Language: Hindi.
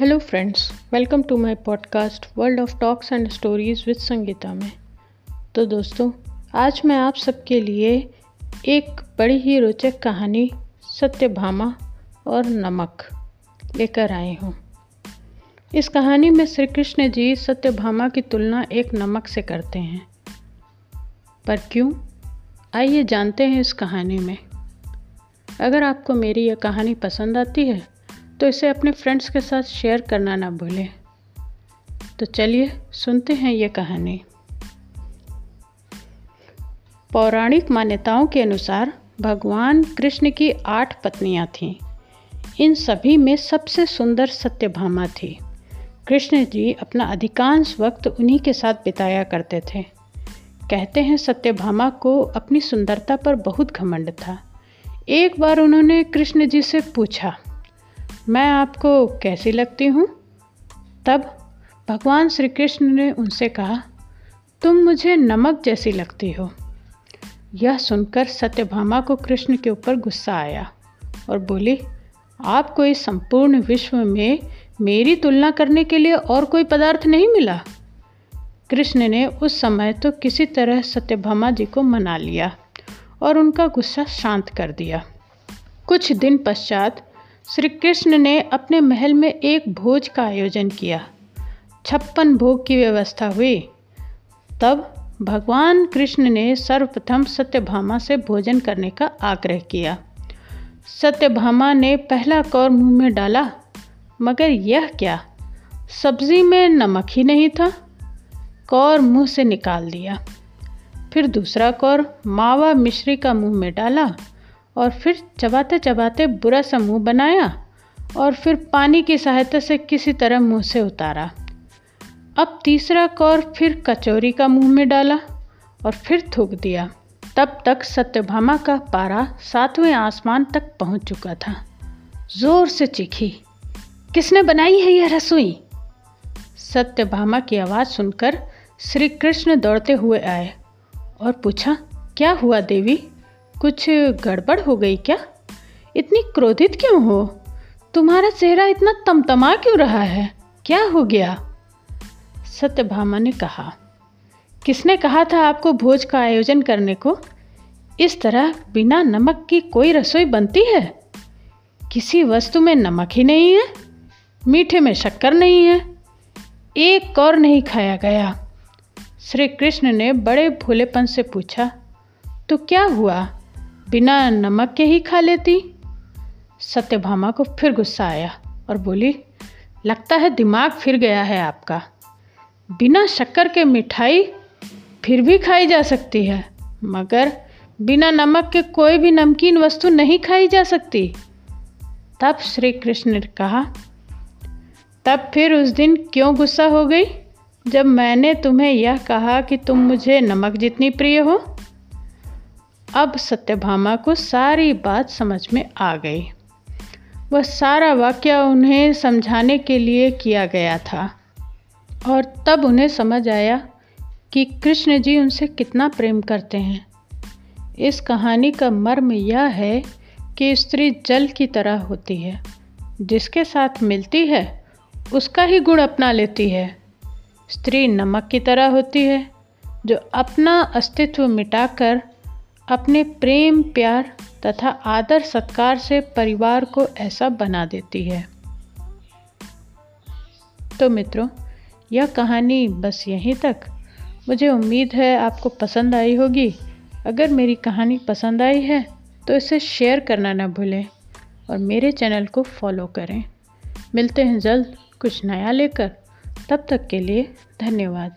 Hello friends welcome to my podcast world of talks and stories with Sangeeta में। तो दोस्तों, आज मैं आप सबके लिए एक बड़ी ही रोचक कहानी सत्यभामा और नमक लेकर आई हूँ। इस कहानी में श्री कृष्ण जी सत्यभामा की तुलना एक नमक से करते हैं। पर क्यों? आइए जानते हैं इस कहानी में। अगर आपको मेरी यह कहानी पसंद आती है तो इसे अपने फ्रेंड्स के साथ शेयर करना ना भूलें। तो चलिए, सुनते हैं ये कहानी। पौराणिक मान्यताओं के अनुसार भगवान कृष्ण की आठ पत्नियाँ थीं। इन सभी में सबसे सुंदर सत्यभामा थी। कृष्ण जी अपना अधिकांश वक्त उन्हीं के साथ बिताया करते थे। कहते हैं सत्यभामा को अपनी सुंदरता पर बहुत घमंड था। एक बार उन्होंने कृष्ण जी से पूछा मैं आपको कैसी लगती हूँ? तब भगवान श्री कृष्ण ने उनसे कहा, तुम मुझे नमक जैसी लगती हो। यह सुनकर सत्यभामा को कृष्ण के ऊपर गुस्सा आया और बोली आपको इस संपूर्ण विश्व में मेरी तुलना करने के लिए और कोई पदार्थ नहीं मिला? कृष्ण ने उस समय तो किसी तरह सत्यभामा जी को मना लिया और उनका गुस्सा शांत कर दिया। कुछ दिन पश्चात श्री कृष्ण ने अपने महल में एक भोज का आयोजन किया। छप्पन भोग की व्यवस्था हुई। तब भगवान कृष्ण ने सर्वप्रथम सत्यभामा से भोजन करने का आग्रह किया। सत्यभामा ने पहला कौर मुँह में डाला, मगर यह क्या? सब्ज़ी में नमक ही नहीं था? कौर मुँह से निकाल दिया। फिर दूसरा कौर मावा मिश्री का मुँह में डाला और फिर चबाते चबाते बुरा सा मुँह बनाया और फिर पानी की सहायता से किसी तरह मुँह से उतारा। अब तीसरा कौर फिर कचौरी का मुँह में डाला और फिर थूक दिया। तब तक सत्यभामा का पारा सातवें आसमान तक पहुँच चुका था। ज़ोर से चीखी, किसने बनाई है यह रसोई? सत्यभामा की आवाज़ सुनकर श्री कृष्ण दौड़ते हुए आए और पूछा, क्या हुआ देवी? कुछ गड़बड़ हो गई क्या? इतनी क्रोधित क्यों हो? तुम्हारा चेहरा इतना तमतमा क्यों रहा है? क्या हो गया? सत्यभामा ने कहा, किसने कहा था आपको भोज का आयोजन करने को? इस तरह बिना नमक की कोई रसोई बनती है? किसी वस्तु में नमक ही नहीं है, मीठे में शक्कर नहीं है, एक और नहीं खाया गया। श्री कृष्ण ने बड़े भोलेपन से पूछा तो क्या हुआ? बिना नमक के ही खा लेती। सत्यभामा को फिर गुस्सा आया और बोली, लगता है दिमाग फिर गया है आपका। बिना शक्कर के मिठाई फिर भी खाई जा सकती है, मगर बिना नमक के कोई भी नमकीन वस्तु नहीं खाई जा सकती। तब श्री कृष्ण ने कहा, तब फिर उस दिन क्यों गुस्सा हो गई? जब मैंने तुम्हें यह कहा कि तुम मुझे नमक जितनी प्रिय हो अब सत्यभामा को सारी बात समझ में आ गई। वह सारा वाक्य उन्हें समझाने के लिए किया गया था। और तब उन्हें समझ आया कि कृष्ण जी उनसे कितना प्रेम करते हैं। इस कहानी का मर्म यह है कि स्त्री जल की तरह होती है। जिसके साथ मिलती है, उसका ही गुण अपना लेती है। स्त्री नमक की तरह होती है, जो अपना अस्तित्व मिटाकर अपने प्रेम, प्यार तथा आदर सत्कार से परिवार को ऐसा बना देती है। तो मित्रों, यह कहानी बस यहीं तक। मुझे उम्मीद है आपको पसंद आई होगी। अगर मेरी कहानी पसंद आई है तो इसे शेयर करना ना भूलें और मेरे चैनल को फॉलो करें। मिलते हैं जल्द कुछ नया लेकर। तब तक के लिए धन्यवाद।